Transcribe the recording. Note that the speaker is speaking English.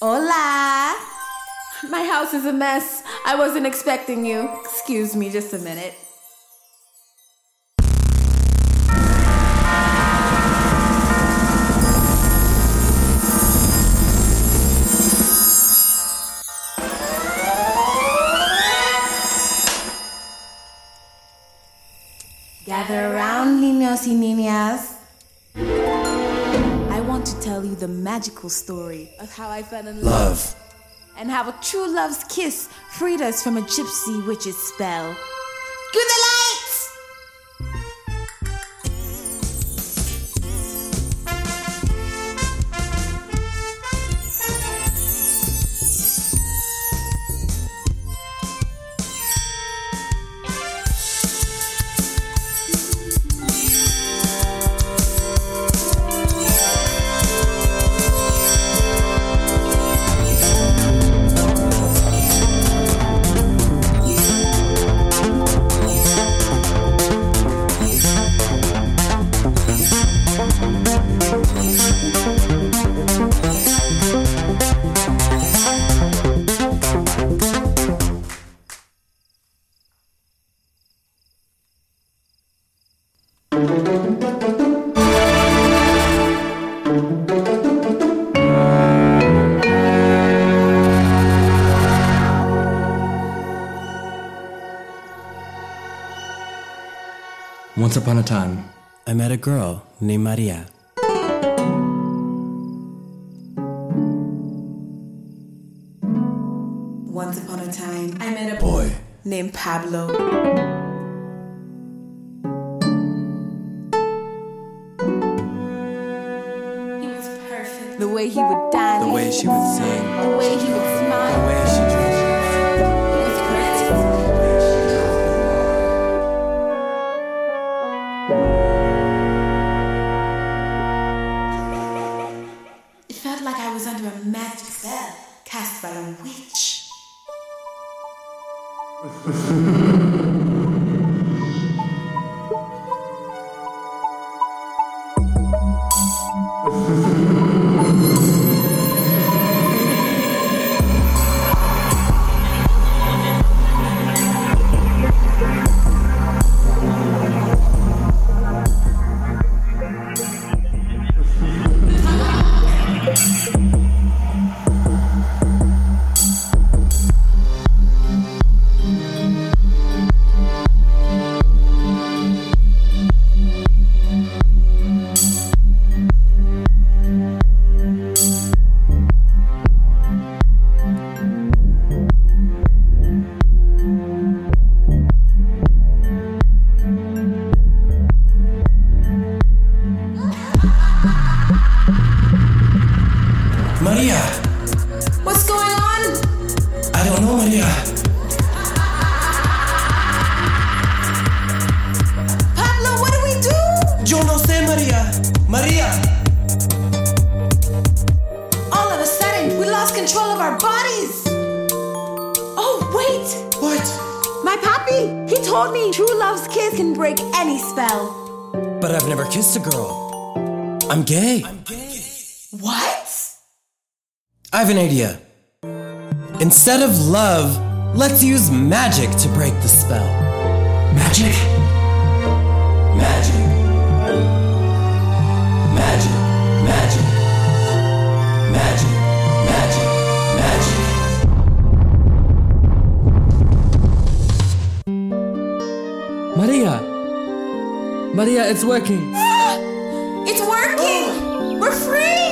Hola! My house is a mess. I wasn't expecting you. Excuse me just a minute. Gather around, niños y niñas. I want to tell you the magical story of how I fell in love. Love. And how a true love's kiss freed us from a gypsy witch's spell. Cue Once upon a time, I met a girl named Maria. Once upon a time, I met a boy, named Pablo. He was perfect. The way he would dance, The way she would sing, the way he would smile. Felt like I was under a magic spell cast by a witch. lost control of our bodies. Oh, wait! What? My papi! He told me true love's kiss can break any spell. But I've never kissed a girl. I'm gay. I'm gay. What? I have an idea. Instead of love, let's use magic to break the spell. magic, Magic. Magic. Magic. Magic. Magic. Magic. Maria, Maria, it's working. It's working! We're free! Yes!